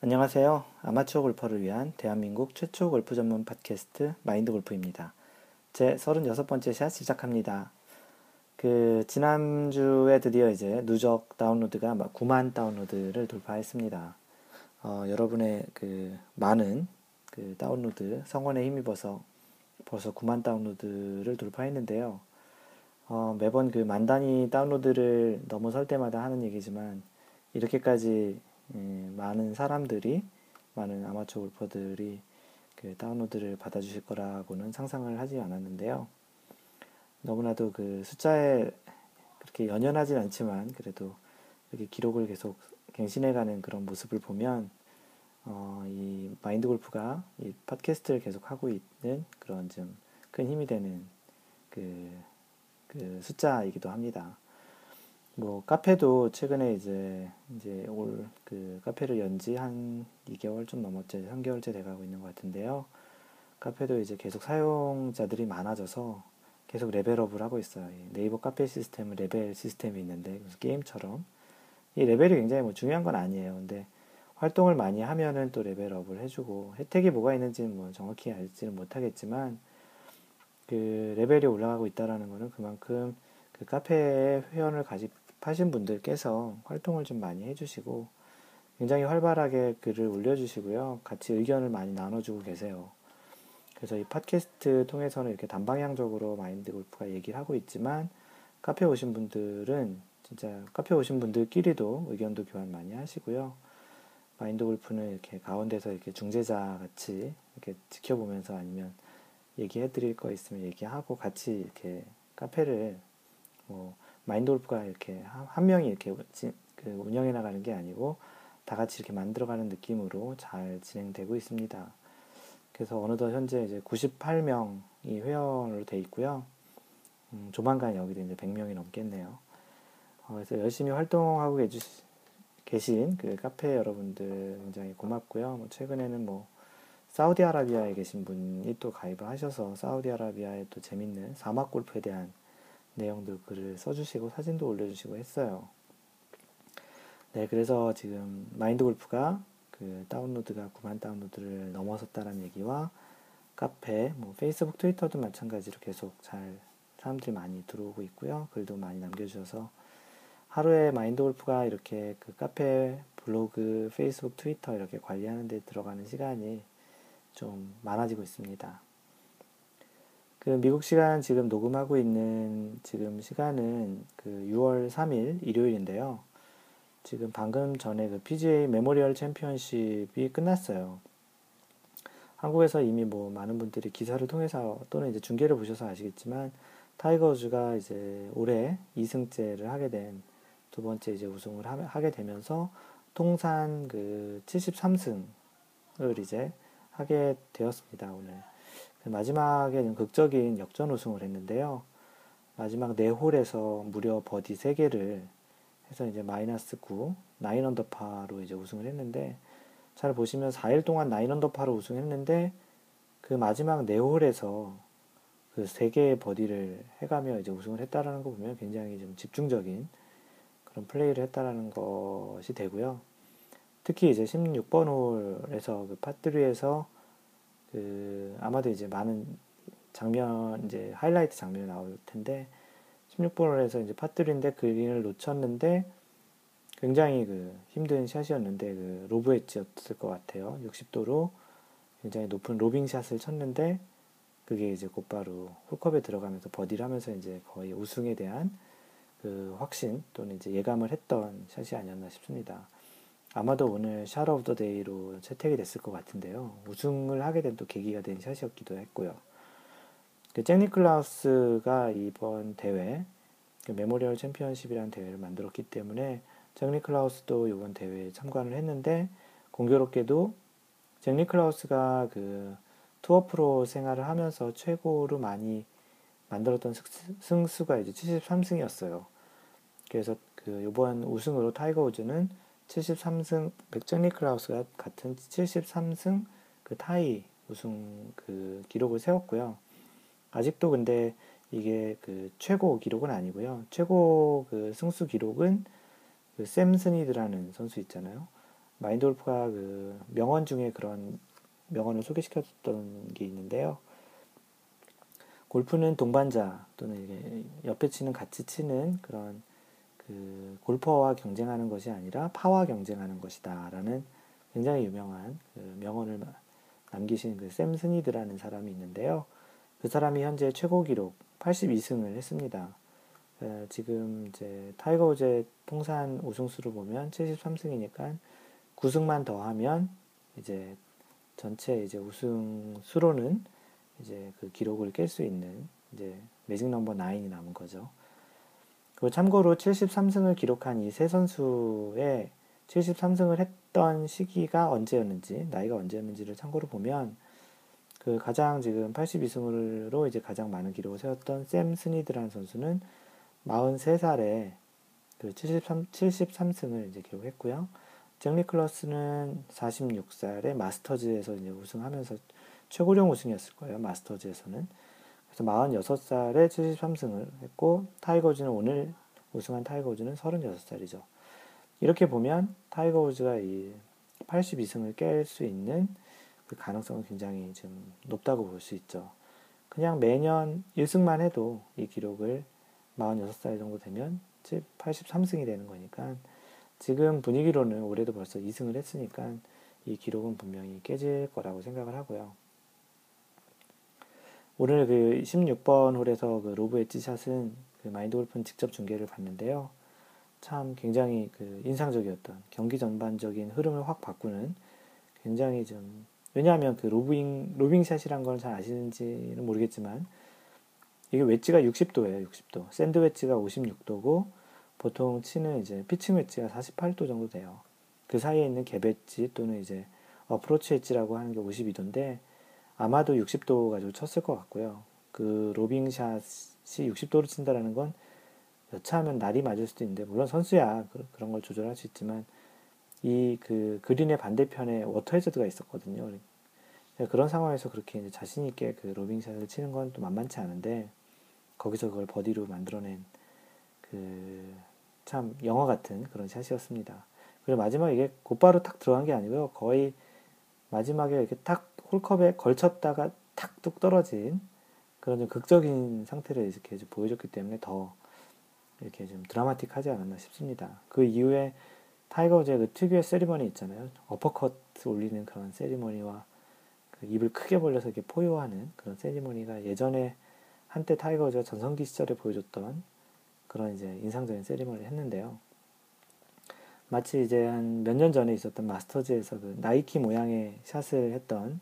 안녕하세요. 아마추어 골퍼를 위한 대한민국 최초 골프 전문 팟캐스트 마인드 골프입니다. 제 36번째 샷 시작합니다. 그, 지난주에 드디어 이제 누적 다운로드가 9만 다운로드를 돌파했습니다. 어, 여러분의 그 많은 그 다운로드 성원에 힘입어서 벌써 9만 다운로드를 돌파했는데요. 어, 매번 그 만 단위 다운로드를 넘어설 때마다 하는 얘기지만 이렇게까지 예, 많은 사람들이 많은 아마추어 골퍼들이 그 다운로드를 받아주실 거라고는 상상을 하지 않았는데요. 너무나도 그 숫자에 그렇게 연연하진 않지만 그래도 이렇게 기록을 계속 갱신해가는 그런 모습을 보면 어, 이 마인드 골프가 이 팟캐스트를 계속 하고 있는 그런 좀 큰 힘이 되는 그, 그 숫자이기도 합니다. 뭐 카페도 최근에 이제 이제 올 그 카페를 연지 한 2개월 좀 넘었죠. 3개월째 돼가고 있는 것 같은데요. 카페도 이제 계속 사용자들이 많아져서 계속 level up을 하고 있어요. 네이버 카페 시스템은 레벨 시스템이 있는데 게임처럼 이 레벨이 굉장히 뭐 중요한 건 아니에요. 근데 활동을 많이 하면은 또 level up을 해주고 혜택이 뭐가 있는지는 뭐 정확히 알지는 못하겠지만 그 레벨이 올라가고 있다라는 거는 그만큼 그 카페에 회원을 가지 하신 분들께서 활동을 좀 많이 해주시고 굉장히 활발하게 글을 올려주시고요. 같이 의견을 많이 나눠주고 계세요. 그래서 이 팟캐스트 통해서는 이렇게 단방향적으로 마인드 골프가 얘기를 하고 있지만 카페 오신 분들은 진짜 카페 오신 분들끼리도 의견도 교환 많이 하시고요. 마인드 골프는 이렇게 가운데서 이렇게 중재자 같이 이렇게 지켜보면서 아니면 얘기해 드릴 거 있으면 얘기하고 같이 이렇게 카페를 뭐 마인드 골프가 이렇게 한 명이 이렇게 그 운영해 나가는 게 아니고 다 같이 이렇게 만들어가는 느낌으로 잘 진행되고 있습니다. 그래서 어느덧 현재 이제 98명이 회원으로 돼 있고요. 음, 조만간 여기도 이제 100명이 넘겠네요. 어, 그래서 열심히 활동하고 계시, 계신 그 카페 여러분들 굉장히 고맙고요. 뭐 최근에는 뭐 사우디아라비아에 계신 분이 또 가입을 하셔서 사우디아라비아의 또 재밌는 사막 골프에 대한 내용들 글을 써주시고 사진도 올려주시고 했어요. 네, 그래서 지금 마인드 골프가 그 다운로드가 9만 다운로드를 넘어섰다는 얘기와 카페, 뭐 페이스북, 트위터도 마찬가지로 계속 잘 사람들이 많이 들어오고 있고요. 글도 많이 남겨주셔서 하루에 마인드 골프가 이렇게 그 카페, 블로그, 페이스북, 트위터 이렇게 관리하는 데 들어가는 시간이 좀 많아지고 있습니다. 그 미국 시간 지금 녹음하고 있는 지금 시간은 그 6월 3일 일요일인데요. 지금 방금 전에 그 PGA 메모리얼 챔피언십이 끝났어요. 한국에서 이미 뭐 많은 분들이 기사를 통해서 또는 이제 중계를 보셔서 아시겠지만 타이거 우즈가 이제 올해 2승째를 하게 된 두 번째 이제 우승을 하게 되면서 통산 그 73승을 이제 하게 되었습니다, 오늘. 마지막에 극적인 역전 우승을 했는데요. 마지막 4홀에서 무려 버디 3개를 해서 이제 마이너스 9, 9 언더파로 이제 우승을 했는데 잘 보시면 4일 동안 9 언더파로 우승했는데 그 마지막 4홀에서 그 3개의 버디를 해가며 이제 우승을 했다라는 거 보면 굉장히 좀 집중적인 그런 플레이를 했다라는 것이 되고요. 특히 이제 16번 홀에서 그 par three에서 그 아마도 이제 많은 장면 이제 하이라이트 장면이 나올 텐데 16번홀에서 이제 par three인데 그린을 놓쳤는데 굉장히 그 힘든 샷이었는데 그 로브 웨지였을 것 같아요. 60도로 굉장히 높은 로빙 샷을 쳤는데 그게 이제 곧바로 홀컵에 들어가면서 버디를 하면서 이제 거의 우승에 대한 그 확신 또는 이제 예감을 했던 샷이 아니었나 싶습니다. 아마도 오늘 shot of the day로 채택이 됐을 것 같은데요. 우승을 하게 된 또 계기가 된 샷이었기도 했고요. 그 잭 니클라우스가 이번 대회 그 메모리얼 챔피언십이라는 대회를 만들었기 때문에 잭 니클라우스도 이번 대회에 참관을 했는데 공교롭게도 잭 니클라우스가 그 투어 프로 생활을 하면서 최고로 많이 만들었던 승수가 이제 73승이었어요. 그래서 그 이번 우승으로 타이거 우즈는 73승 백잭 니클라우스가 같은 73승 그 타이 우승 그 기록을 세웠고요. 아직도 근데 이게 그 최고 기록은 아니고요. 최고 그 승수 기록은 그 샘 스니드라는 선수 있잖아요. 마인드 골프가 그 명언 중에 그런 명언을 소개시켰던 게 있는데요. 골프는 동반자 또는 옆에 치는 같이 치는 그런 그 골퍼와 경쟁하는 것이 아니라 파와 경쟁하는 것이다라는 굉장히 유명한 그 명언을 남기신 그 샘 스니드라는 사람이 있는데요. 그 사람이 현재 최고 기록 82승을 했습니다. 지금 이제 타이거 우즈의 통산 우승수를 보면 73승이니까 9승만 더하면 이제 전체 이제 우승 수로는 이제 그 기록을 깰 수 있는 이제 매직 넘버 9이 남은 거죠. 그 참고로 73승을 기록한 이 세 선수의 73승을 했던 시기가 언제였는지, 나이가 언제였는지를 참고로 보면 그 가장 지금 82승으로 이제 가장 많은 기록을 세웠던 샘 스니드라는 선수는 43살에 그 73, 73승을 이제 기록했고요. 잭 니클러스는 46살에 마스터즈에서 이제 우승하면서 최고령 우승이었을 거예요. 마스터즈에서는. 그래서 46살에 73승을 했고 타이거 우즈는 오늘 우승한 타이거 우즈는 36살이죠. 이렇게 보면 타이거 우즈가 이 82승을 깰 수 있는 그 가능성은 굉장히 좀 높다고 볼 수 있죠. 그냥 매년 1승만 해도 이 기록을 46살 정도 되면 83승이 되는 거니까 지금 분위기로는 올해도 벌써 2승을 했으니까 이 기록은 분명히 깨질 거라고 생각을 하고요. 오늘 그 16번 홀에서 그 로브 웨지샷은 그 마인드 골프는 직접 중계를 봤는데요. 참 굉장히 그 인상적이었던 경기 전반적인 흐름을 확 바꾸는 굉장히 좀 왜냐하면 그 로빙 로빙샷이란 걸 잘 아시는지는 모르겠지만 이게 웨지가 60도예요, 60도. 샌드 웨지가 56도고 보통 치는 이제 피칭 웨지가 48도 정도 돼요. 그 사이에 있는 갭 웨지 또는 이제 어프로치 웨지라고 하는 게 52도인데 아마도 60도 가지고 쳤을 것 같고요. 그 로빙샷이 60도로 친다라는 건 여차하면 날이 맞을 수도 있는데 물론 선수야 그, 그런 걸 조절할 수 있지만 이 그 그린의 반대편에 워터 해저드가 있었거든요. 그런 상황에서 그렇게 이제 자신 있게 그 로빙샷을 치는 건 또 만만치 않은데 거기서 그걸 버디로 만들어낸 그 참 영화 같은 그런 샷이었습니다. 그리고 마지막에 이게 곧바로 탁 들어간 게 아니고요. 거의 마지막에 이렇게 탁 홀컵에 걸쳤다가 탁 뚝 떨어진 그런 좀 극적인 상태를 이렇게 보여줬기 때문에 더 이렇게 좀 드라마틱하지 않았나 싶습니다. 그 이후에 타이거 우즈의 그 특유의 세리머니 있잖아요. 어퍼컷 올리는 그런 세리머니와 그 입을 크게 벌려서 이렇게 포효하는 그런 세리머니가 예전에 한때 타이거 우즈가 전성기 시절에 보여줬던 그런 이제 인상적인 세리머니를 했는데요. 마치 이제 한 몇 년 전에 있었던 마스터즈에서 그 나이키 모양의 샷을 했던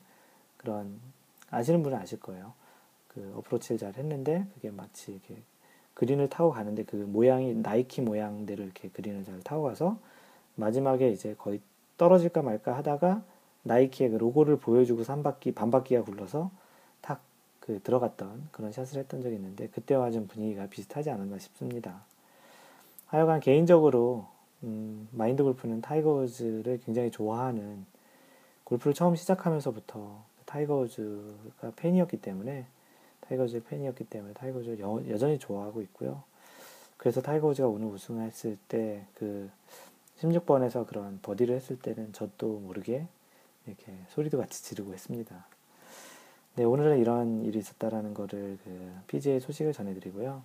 그런 아시는 분은 아실 거예요. 그 어프로치를 잘 했는데 그게 마치 이렇게 그린을 타고 가는데 그 모양이 나이키 모양대로 이렇게 그린을 잘 타고 가서 마지막에 이제 거의 떨어질까 말까 하다가 나이키의 그 로고를 보여주고 한 바퀴 반 바퀴가 굴러서 탁 그 들어갔던 그런 샷을 했던 적이 있는데 그때와 좀 분위기가 비슷하지 않았나 싶습니다. 하여간 개인적으로 음, 마인드 골프는 타이거 우즈를 굉장히 좋아하는 골프를 처음 시작하면서부터 타이거 우즈가 팬이었기 때문에 타이거 우즈 팬이었기 때문에 타이거 우즈 여전히 좋아하고 있고요. 그래서 타이거즈가 오늘 우승했을 때 그 16번에서 그런 버디를 했을 때는 저도 모르게 이렇게 소리도 같이 지르고 했습니다. 네, 오늘은 이런 일이 있었다라는 거를 그 PGA 소식을 전해드리고요.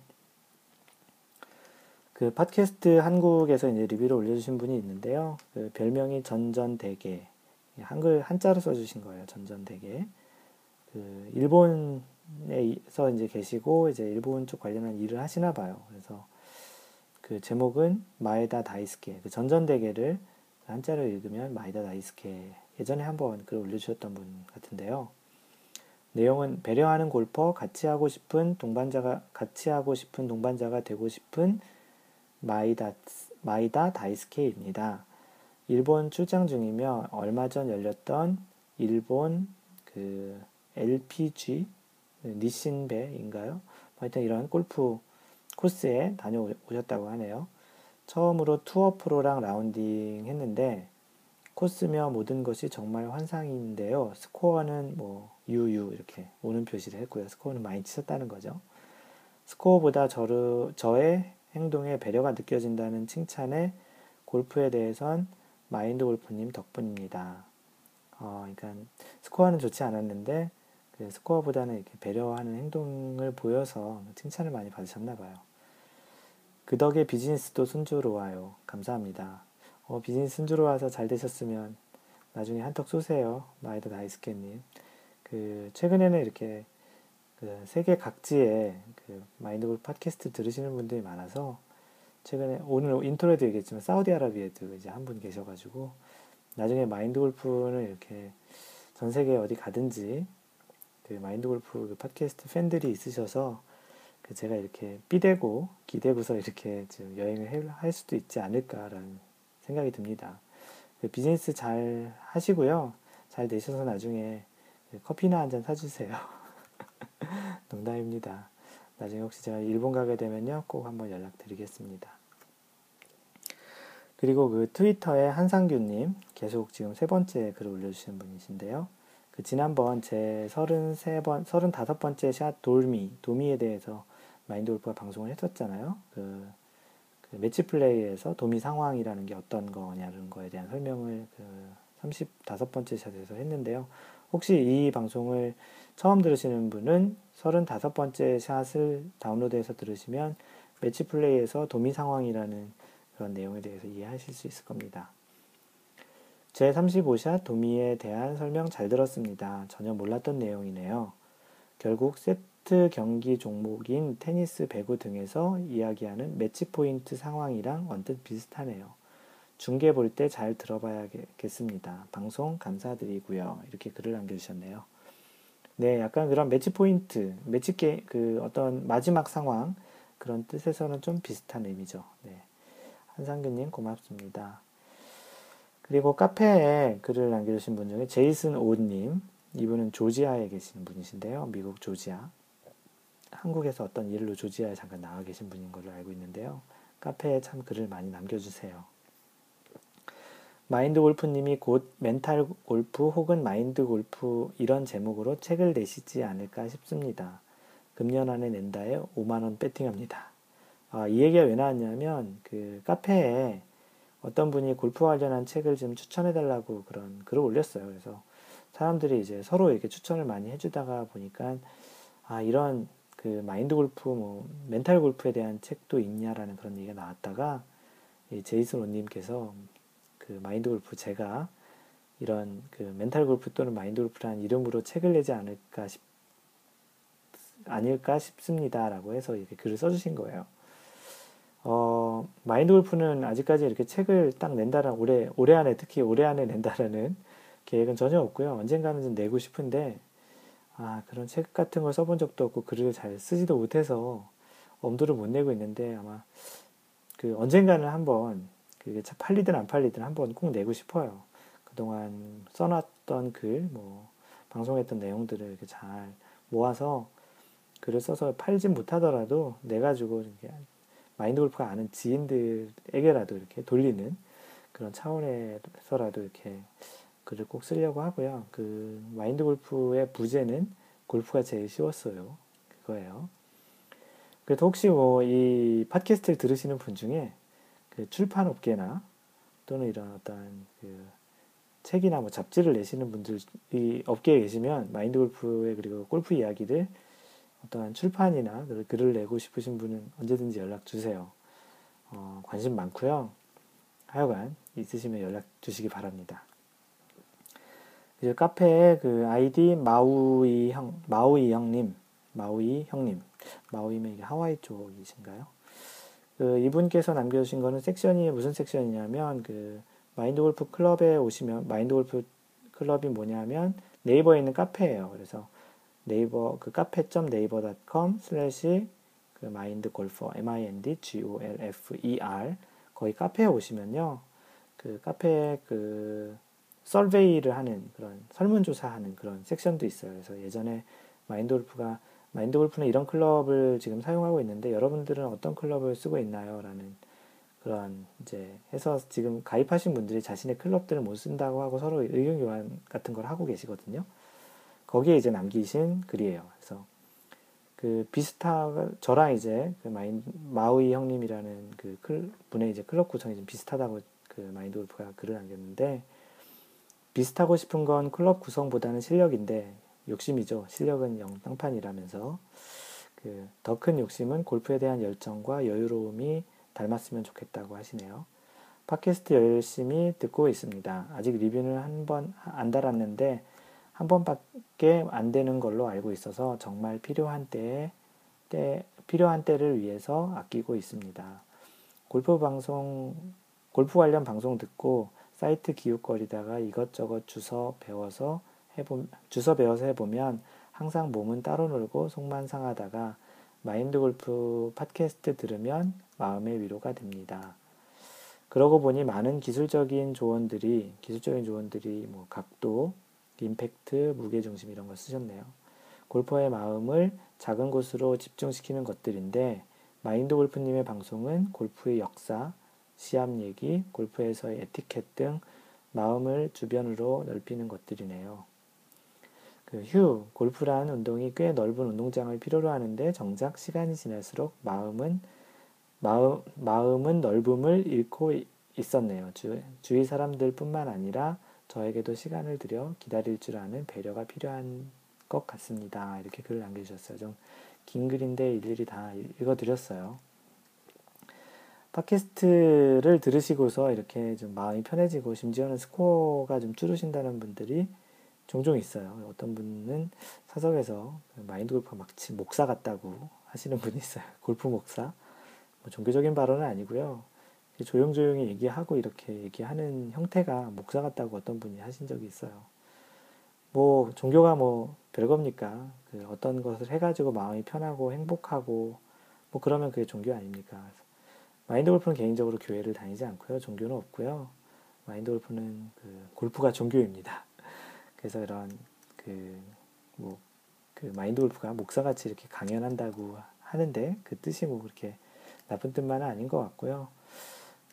그 팟캐스트 한국에서 이제 리뷰를 올려주신 분이 있는데요. 그 별명이 전전대게 한글 한자로 써주신 거예요. 전전대게. 그 일본에서 이제 계시고 이제 일본 쪽 관련한 일을 하시나 봐요. 그래서 그 제목은 마에다 다이스케 그 전전대게를 한자로 읽으면 마에다 다이스케 예전에 한번 글 올려주셨던 분 같은데요. 내용은 배려하는 골퍼 같이 하고 싶은 동반자가 같이 하고 싶은 동반자가 되고 싶은 마에다 마에다 다이스케입니다. 일본 출장 중이며 얼마 전 열렸던 일본 그 LPG 니신베인가요? 하여튼 이런 골프 코스에 다녀오셨다고 하네요. 처음으로 투어 프로랑 라운딩 했는데 코스며 모든 것이 정말 환상인데요. 스코어는 뭐 유유 이렇게 오는 표시를 했고요. 스코어는 많이 치셨다는 거죠. 스코어보다 저르, 저의 행동에 배려가 느껴진다는 칭찬에 골프에 대해선 마인드 골프님 덕분입니다. 어, 그러니까 스코어는 좋지 않았는데 그 스코어보다는 이렇게 배려하는 행동을 보여서 칭찬을 많이 받으셨나 봐요. 그 덕에 비즈니스도 순조로워요. 감사합니다. 어, 비즈니스 순조로워서 잘 되셨으면 나중에 한턱 쏘세요. 마에다 다이스케님. 그 최근에는 이렇게 그 세계 각지에 그 마인드 골프 팟캐스트 들으시는 분들이 많아서 최근에 오늘 인트로에도 얘기했지만 사우디아라비아에도 이제 한 분 계셔가지고 나중에 마인드 골프는 이렇게 전 세계 어디 가든지 그 마인드 골프 그 팟캐스트 팬들이 있으셔서 그 제가 이렇게 삐대고 기대고서 이렇게 좀 여행을 할 수도 있지 않을까라는 생각이 듭니다. 그 비즈니스 잘 하시고요. 잘 되셔서 나중에 커피나 한 잔 사주세요. 농담입니다. 나중에 혹시 제가 일본 가게 되면요. 꼭 한번 연락드리겠습니다. 그리고 그 트위터에 한상규님 계속 지금 세 번째 글을 올려주시는 분이신데요. 그 지난번 제 33번, 35번째 샷 돌미, 도미에 대해서 마인드 골프가 방송을 했었잖아요. 그, 그 매치 플레이에서 도미 상황이라는 게 어떤 거냐는 거에 대한 설명을 그 35번째 샷에서 했는데요. 혹시 이 방송을 처음 들으시는 분은 35번째 샷을 다운로드해서 들으시면 매치 플레이에서 도미 상황이라는 그런 내용에 대해서 이해하실 수 있을 겁니다. 제 35샷 도미에 대한 설명 잘 들었습니다. 전혀 몰랐던 내용이네요. 결국 세트 경기 종목인 테니스, 배구 등에서 이야기하는 매치 포인트 상황이랑 언뜻 비슷하네요. 중계 볼 때 잘 들어봐야겠습니다. 방송 감사드리고요. 이렇게 글을 남겨주셨네요. 네, 약간 그런 매치 포인트, 매치 게, 그 어떤 마지막 상황 그런 뜻에서는 좀 비슷한 의미죠. 네. 한상규님 고맙습니다. 그리고 카페에 글을 남겨주신 분 중에 제이슨 오님, 이분은 조지아에 계시는 분이신데요. 미국 조지아. 한국에서 어떤 일로 조지아에 잠깐 나와 계신 분인 걸로 알고 있는데요. 카페에 참 글을 많이 남겨주세요. 마인드 골프님이 곧 멘탈 골프 혹은 마인드 골프 이런 제목으로 책을 내시지 않을까 싶습니다. 금년 안에 낸다에 5만원 배팅합니다. 아, 이 얘기가 왜 나왔냐면 그 카페에 어떤 분이 골프 관련한 책을 좀 추천해달라고 그런 글을 올렸어요. 그래서 사람들이 이제 서로 이렇게 추천을 많이 해주다가 보니까 아 이런 그 마인드 골프 뭐 멘탈 골프에 대한 책도 있냐라는 그런 얘기가 나왔다가 이 제이슨 원님께서 그 마인드 골프 제가 이런 그 멘탈 골프 또는 마인드 골프라는 이름으로 책을 내지 않을까 싶 아닐까 싶습니다라고 해서 이렇게 글을 써주신 거예요. 어, 마인드 골프는 아직까지 이렇게 책을 딱 낸다라 올해 올해 안에 특히 올해 안에 낸다라는 계획은 전혀 없고요. 언젠가는 좀 내고 싶은데 아 그런 책 같은 걸 써본 적도 없고 글을 잘 쓰지도 못해서 엄두를 못 내고 있는데 아마 그 언젠가는 한번 그게 팔리든 안 팔리든 한번 꼭 내고 싶어요. 그동안 써놨던 글, 뭐 방송했던 내용들을 이렇게 잘 모아서 글을 써서 팔진 못하더라도 내 가지고 이렇게 마인드 골프가 아는 지인들에게라도 이렇게 돌리는 그런 차원에서라도 이렇게 글을 꼭 쓰려고 하고요. 그 마인드 골프의 부제는 골프가 제일 쉬웠어요. 그거예요. 그래도 혹시 뭐 이 팟캐스트를 들으시는 분 중에 그 출판 업계나 또는 이런 어떤 그 책이나 뭐 잡지를 내시는 분들이 업계에 계시면 마인드 골프의 그리고 골프 이야기들 어떠한 출판이나 글을 내고 싶으신 분은 언제든지 연락 주세요. 어, 관심 많고요. 하여간 있으시면 연락 주시기 바랍니다. 이제 카페에 그 아이디 마우이 형, 마우이 형님, 마우이 형님, 마우이면 이게 하와이 쪽이신가요? 그 이분께서 남겨주신 거는 섹션이 무슨 섹션이냐면 그 마인드 골프 클럽에 오시면 마인드 골프 클럽이 뭐냐면 네이버에 있는 카페예요. 그래서 네이버 그 cafe.naver.com slash 그 마인드 골퍼 M I N D G O L F E R 거기 카페에 오시면요. 그 카페에 그 survey를 하는 그런 설문조사하는 그런 섹션도 있어요. 그래서 예전에 마인드 골프가 마인드 골프는 이런 클럽을 지금 사용하고 있는데 여러분들은 어떤 클럽을 쓰고 있나요? 라는 그런 이제 해서 지금 가입하신 분들이 자신의 클럽들을 못 쓴다고 하고 서로 의견 교환 같은 걸 하고 계시거든요. 거기에 이제 남기신 글이에요. 그래서 그 비슷하 저랑 이제 그 마인 마우이 형님이라는 그 클, 분의 이제 클럽 구성이 좀 비슷하다고 그 마인드 골프가 글을 남겼는데 비슷하고 싶은 건 클럽 구성보다는 실력인데 욕심이죠. 실력은 영 땅판이라면서 그 더 큰 욕심은 골프에 대한 열정과 여유로움이 닮았으면 좋겠다고 하시네요. 팟캐스트 열심히 듣고 있습니다. 아직 리뷰는 한 번 안 달았는데 한 번밖에 안 되는 걸로 알고 있어서 정말 필요한 때에 때 필요한 때를 위해서 아끼고 있습니다. 골프 방송 골프 관련 방송 듣고 사이트 기웃거리다가 이것저것 주서 배워서 해보 주서 배워서 해보면 항상 몸은 따로 놀고 속만 상하다가 마인드 골프 팟캐스트 들으면 마음의 위로가 됩니다. 그러고 보니 많은 기술적인 조언들이 기술적인 조언들이 뭐 각도, 임팩트, 무게중심 이런 걸 쓰셨네요. 골퍼의 마음을 작은 곳으로 집중시키는 것들인데 마인드 골프님의 방송은 골프의 역사, 시합 얘기, 골프에서의 에티켓 등 마음을 주변으로 넓히는 것들이네요. 그 휴, 골프란 운동이 꽤 넓은 운동장을 필요로 하는데 정작 시간이 지날수록 마음은 마음, 마음은 넓음을 잃고 있었네요. 주, 주위 사람들뿐만 아니라 저에게도 시간을 들여 기다릴 줄 아는 배려가 필요한 것 같습니다. 이렇게 글을 남겨주셨어요. 좀 긴 글인데 일일이 다 읽어드렸어요. 팟캐스트를 들으시고서 이렇게 좀 마음이 편해지고 심지어는 스코어가 좀 줄으신다는 분들이 종종 있어요. 어떤 분은 사석에서 마인드 골프 마치 목사 같다고 하시는 분이 있어요. 골프 목사. 뭐 종교적인 발언은 아니고요. 조용조용히 얘기하고 이렇게 얘기하는 형태가 목사 같다고 어떤 분이 하신 적이 있어요. 뭐 종교가 뭐 별겁니까? 그 어떤 것을 해가지고 마음이 편하고 행복하고 뭐 그러면 그게 종교 아닙니까? 마인드 골프는 개인적으로 교회를 다니지 않고요. 종교는 없고요. 마인드 골프는 그 골프가 종교입니다. 그래서 이런 그 뭐 그 마인드 골프가 목사같이 이렇게 강연한다고 하는데 그 뜻이 뭐 그렇게 나쁜 뜻만은 아닌 것 같고요.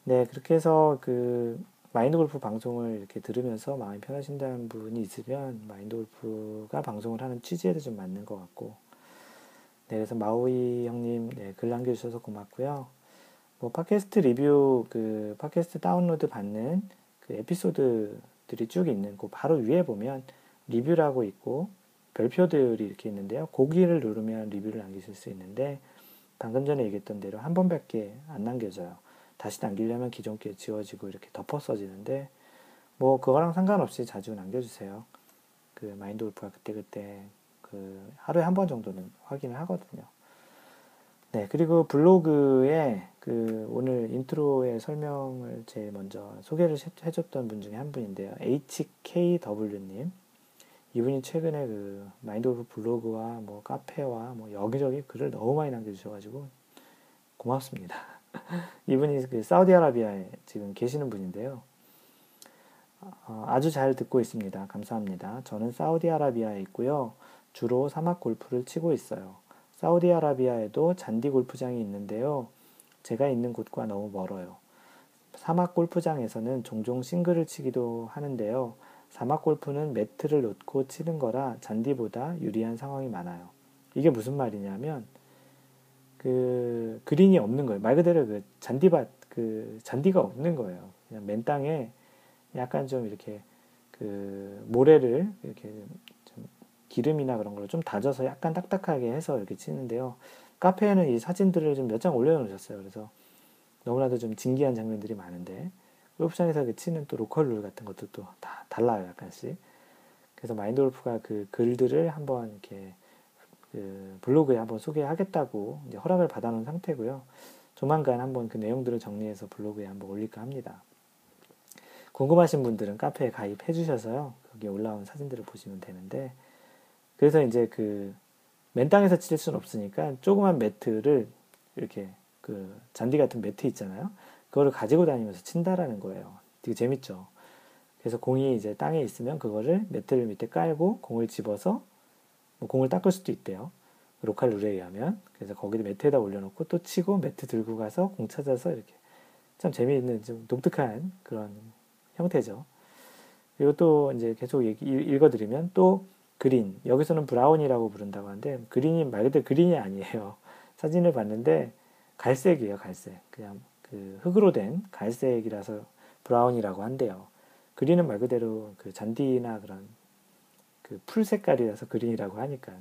네, 그렇게 해서 그 마인드 골프 방송을 이렇게 들으면서 마음이 편하신다는 분이 있으면 마인드 골프가 방송을 하는 취지에도 좀 맞는 것 같고 네, 그래서 마오이 형님 네, 글 남겨주셔서 고맙고요. 뭐 팟캐스트 리뷰 그 팟캐스트 다운로드 받는 그 에피소드 들이 쭉 있는 그 바로 위에 보면 리뷰라고 있고 별표들이 이렇게 있는데요. 고기를 누르면 리뷰를 남기실 수 있는데 방금 전에 얘기했던 대로 한 번밖에 안 남겨져요. 다시 남기려면 기존 게 지워지고 이렇게 덮어 써지는데 뭐 그거랑 상관없이 자주 남겨주세요. 그 마인드 골프가 그때그때 그 하루에 한 번 정도는 확인을 하거든요. 네, 그리고 블로그에 그 오늘 인트로의 설명을 제일 먼저 소개를 해줬던 분 중에 한 분인데요. HKW님. 이분이 최근에 그 마인드 골프 블로그와 뭐 카페와 뭐 여기저기 글을 너무 많이 남겨주셔가지고 고맙습니다. 이분이 그 사우디아라비아에 지금 계시는 분인데요. 어, 아주 잘 듣고 있습니다. 감사합니다. 저는 사우디아라비아에 있고요. 주로 사막 골프를 치고 있어요. 사우디아라비아에도 잔디 골프장이 있는데요. 제가 있는 곳과 너무 멀어요. 사막 골프장에서는 종종 싱글을 치기도 하는데요. 사막 골프는 매트를 놓고 치는 거라 잔디보다 유리한 상황이 많아요. 이게 무슨 말이냐면 그 그린이 없는 거예요. 말 그대로 그 잔디밭 그 잔디가 없는 거예요. 그냥 맨 땅에 약간 좀 이렇게 그 모래를 이렇게 좀 기름이나 그런 걸로 좀 다져서 약간 딱딱하게 해서 이렇게 치는데요. 카페에는 이 사진들을 좀 몇 장 올려놓으셨어요. 그래서 너무나도 좀 진기한 장면들이 많은데 골프장에서 그 치는 또 로컬 룰 같은 것도 또 다 달라요, 약간씩. 그래서 마인드 골프가 그 글들을 한번 이렇게 그 블로그에 한번 소개하겠다고 이제 허락을 받아놓은 상태고요. 조만간 한번 그 내용들을 정리해서 블로그에 한번 올릴까 합니다. 궁금하신 분들은 카페에 가입해 주셔서요. 거기에 올라온 사진들을 보시면 되는데 그래서 이제 그 맨땅에서 칠 수는 없으니까 조그만 매트를 이렇게 그 잔디 같은 매트 있잖아요. 그거를 가지고 다니면서 친다라는 거예요. 되게 재밌죠. 그래서 공이 이제 땅에 있으면 그거를 매트를 밑에 깔고 공을 집어서 뭐 공을 닦을 수도 있대요. 로컬 룰에 의하면. 그래서 거기도 매트에다 올려놓고 또 치고 매트 들고 가서 공 찾아서 이렇게 참 재미있는 좀 독특한 그런 형태죠. 그리고 또 이제 계속 읽어드리면 또 그린 여기서는 brown이라고 부른다고 하는데 그린이 말 그대로 그린이 아니에요. 사진을 봤는데 갈색이에요, 갈색. 그냥 그 흙으로 된 갈색이라서 brown이라고 한대요. 그린은 말 그대로 그 잔디나 그런 그 풀 색깔이라서 그린이라고 하니까.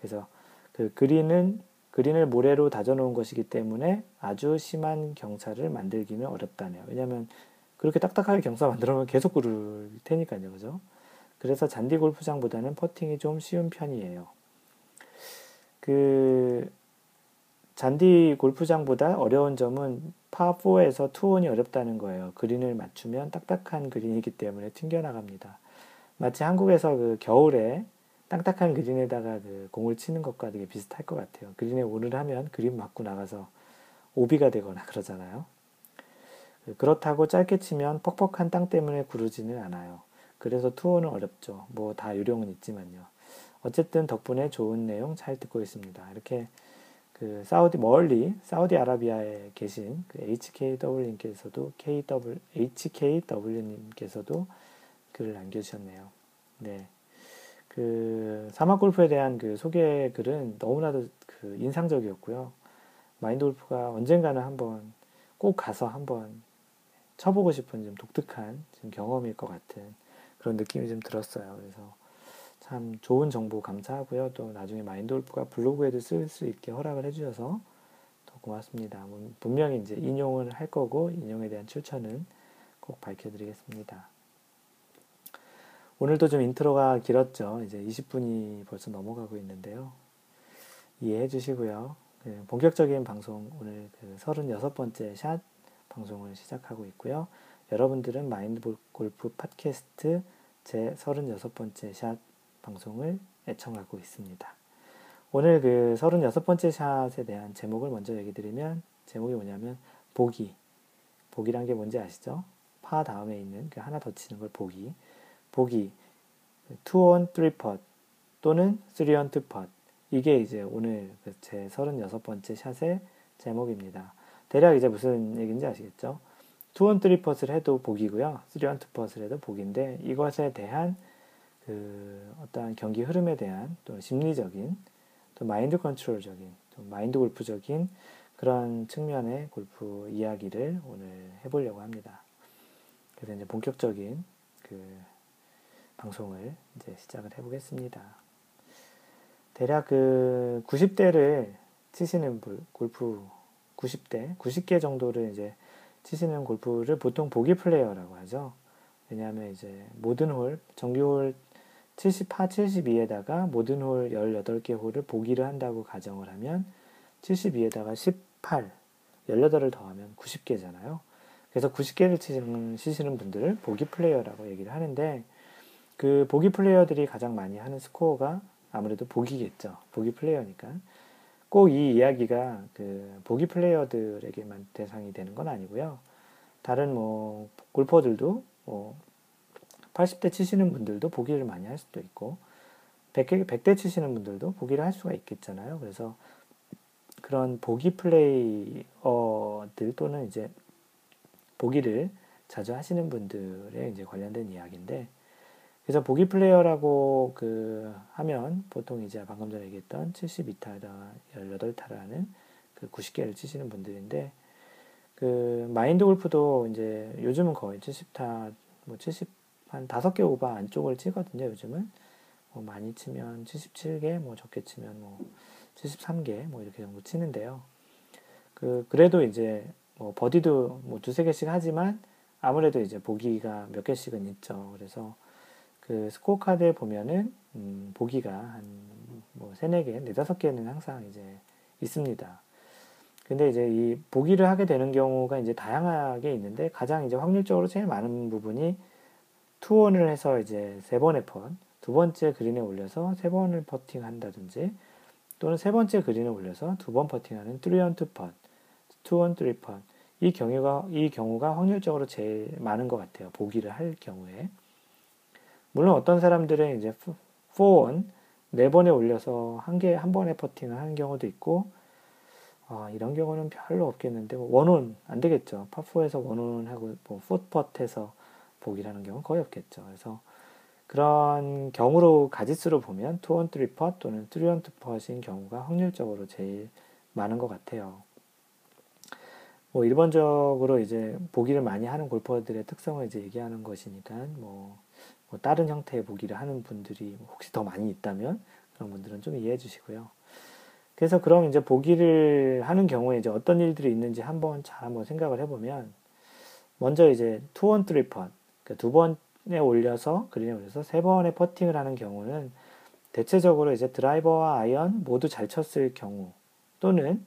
그래서 그 그린은 그린을 모래로 다져놓은 것이기 때문에 아주 심한 경사를 만들기는 어렵다네요. 왜냐하면 그렇게 딱딱하게 경사 만들어 놓으면 계속 구를 테니까요, 그죠? 그래서 잔디 골프장보다는 퍼팅이 좀 쉬운 편이에요. 그 잔디 골프장보다 어려운 점은 파4에서 two on이 어렵다는 거예요. 그린을 맞추면 딱딱한 그린이기 때문에 튕겨나갑니다. 마치 한국에서 그 겨울에 딱딱한 그린에다가 그 공을 치는 것과 되게 비슷할 것 같아요. 그린에 오를 하면 그린 맞고 나가서 오비가 되거나 그러잖아요. 그렇다고 짧게 치면 퍽퍽한 땅 때문에 구르지는 않아요. 그래서 투혼은 어렵죠. 뭐 다 요령은 있지만요. 어쨌든 덕분에 좋은 내용 잘 듣고 있습니다. 이렇게 그 사우디 멀리 사우디아라비아에 계신 그 HKW님께서도 KW HKW님께서도 글을 남겨주셨네요. 네. 그 사막 골프에 대한 그 소개 글은 너무나도 그 인상적이었고요. 마인드 골프가 언젠가는 한번 꼭 가서 한번 쳐보고 싶은 좀 독특한 좀 경험일 것 같은 그런 느낌이 좀 들었어요. 그래서 참 좋은 정보 감사하고요. 또 나중에 마인드 골프가 블로그에도 쓸 수 있게 허락을 해주셔서 더 고맙습니다. 분명히 이제 인용을 할 거고 인용에 대한 출처는 꼭 밝혀드리겠습니다. 오늘도 좀 인트로가 길었죠. 이제 20분이 벌써 넘어가고 있는데요. 이해해 주시고요. 그 본격적인 방송 오늘 그 36번째 샷 방송을 시작하고 있고요. 여러분들은 마인드 골프 팟캐스트 제 36번째 샷 방송을 애청하고 있습니다. 오늘 그 36번째 샷에 대한 제목을 먼저 얘기 드리면 제목이 뭐냐면 보기. 보기란 게 뭔지 아시죠? 파 다음에 있는 그 하나 더 치는 걸 보기. 보기 2on 3putt 또는 3on 2putt 이게 이제 오늘 그제 36번째 샷의 제목입니다. 대략 이제 무슨 얘기인지 아시겠죠? 2on 3putt을 해도 복이고요. 3on 2putt을 해도 복인데 이것에 대한 그 어떠한 경기 흐름에 대한 또 심리적인 또 마인드 컨트롤적인 또 마인드 골프적인 그런 측면의 골프 이야기를 오늘 해보려고 합니다. 그래서 이제 본격적인 그 방송을 이제 시작을 해보겠습니다. 대략 그 90대를 치시는 골프 90대, 90개 정도를 이제 치시는 골퍼를 보통 보기 플레이어라고 하죠. 왜냐하면 이제 모든 홀, 정규홀 70파 72에다가 모든 홀 18개 홀을 보기를 한다고 가정을 하면 72에다가 18, 18을 더하면 90개잖아요. 그래서 90개를 치시는, 치시는 분들을 보기 플레이어라고 얘기를 하는데 그 보기 플레이어들이 가장 많이 하는 스코어가 아무래도 보기겠죠. 보기 플레이어니까. 꼭 이 이야기가 그 보기 플레이어들에게만 대상이 되는 건 아니고요. 다른 뭐 골퍼들도 뭐 80대 치시는 분들도 보기를 많이 할 수도 있고 100대, 100대 치시는 분들도 보기를 할 수가 있겠잖아요. 그래서 그런 보기 플레이어들 또는 이제 보기를 자주 하시는 분들에 이제 관련된 이야기인데 그래서 보기 플레이어라고 그 하면 보통 이제 방금 전에 얘기했던 72타라 18타라는 그 90개를 치시는 분들인데 그 마인드 골프도 이제 요즘은 거의 70타 뭐 70, 한 5개 오버 안쪽을 치거든요, 요즘은. 뭐 많이 치면 77개, 뭐 적게 치면 뭐 73개, 뭐 이렇게 정도 치는데요. 그, 그래도 이제 뭐 버디도 뭐 두세 개씩 하지만 아무래도 이제 보기가 몇 개씩은 있죠. 그래서 그 스코어 카드에 보면은 음, 보기가 한뭐 세네 개, 네다섯 개는 항상 이제 있습니다. 근데 이제 이 보기를 하게 되는 경우가 이제 다양하게 있는데 가장 이제 확률적으로 제일 많은 부분이 투원을 해서 이제 세 번의 펀, 두 번째 그린에 올려서 세 번을 퍼팅 한다든지 또는 세 번째 그린에 올려서 두 번 퍼팅하는 3원 2펀, 2원 3펀. 이 경우가 이 경우가 확률적으로 제일 많은 것 같아요. 보기를 할 경우에. 물론 어떤 사람들은 이제 4원 네 번에 올려서 한 개 한 번에 퍼팅을 하는 경우도 있고 아, 이런 경우는 별로 없겠는데 뭐 one on 안 되겠죠. 파4에서 one on 하고 뭐 four putt해서 보기하는 경우는 거의 없겠죠. 그래서 그런 경우로 가지수로 보면 two on three putt 또는 three on two putt인 경우가 확률적으로 제일 많은 것 같아요. 뭐 일반적으로 이제 보기를 많이 하는 골퍼들의 특성을 이제 얘기하는 것이니까 뭐, 뭐 다른 형태의 보기를 하는 분들이 혹시 더 많이 있다면 그런 분들은 좀 이해해 주시고요. 그래서 그럼 이제 보기를 하는 경우에 이제 어떤 일들이 있는지 한번 잘 한번 생각을 해보면 먼저 이제 two on three putt 그러니까 두 번에 올려서 그린에 올려서 세 번의 퍼팅을 하는 경우는 대체적으로 이제 드라이버와 아이언 모두 잘 쳤을 경우 또는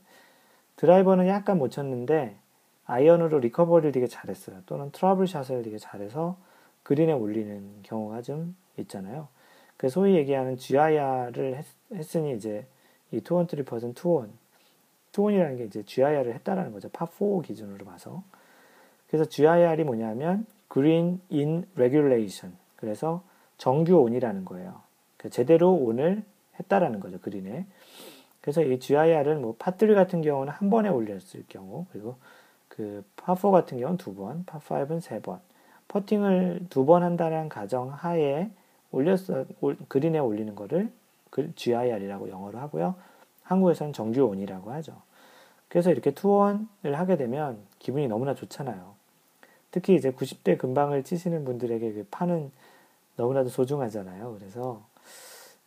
드라이버는 약간 못 쳤는데 아이언으로 리커버리를 되게 잘했어요. 또는 트러블 샷을 되게 잘해서 그린에 올리는 경우가 좀 있잖아요. 그 소위 얘기하는 GIR을 했, 으니 이제 이 투원 트리퍼는 투원 투원이라는 게 이제 GIR을 했다라는 거죠. 파4 기준으로 봐서. 그래서 GIR이 뭐냐면 Green in Regulation. 그래서 정규 온이라는 거예요. 그러니까 제대로 온을 했다라는 거죠. 그린에. 그래서 이 GIR은 뭐 파3 같은 경우는 한 번에 올렸을 경우, 그리고 그 파4 같은 경우는 두 번, 파5는 세 번. 퍼팅을 두 번 한다는 가정 하에 올렸어, 그린에 올리는 거를 GIR이라고 영어로 하고요. 한국에서는 정규온이라고 하죠. 그래서 이렇게 투원을 하게 되면 기분이 너무나 좋잖아요. 특히 이제 90대 근방을 치시는 분들에게 그 파는 너무나도 소중하잖아요. 그래서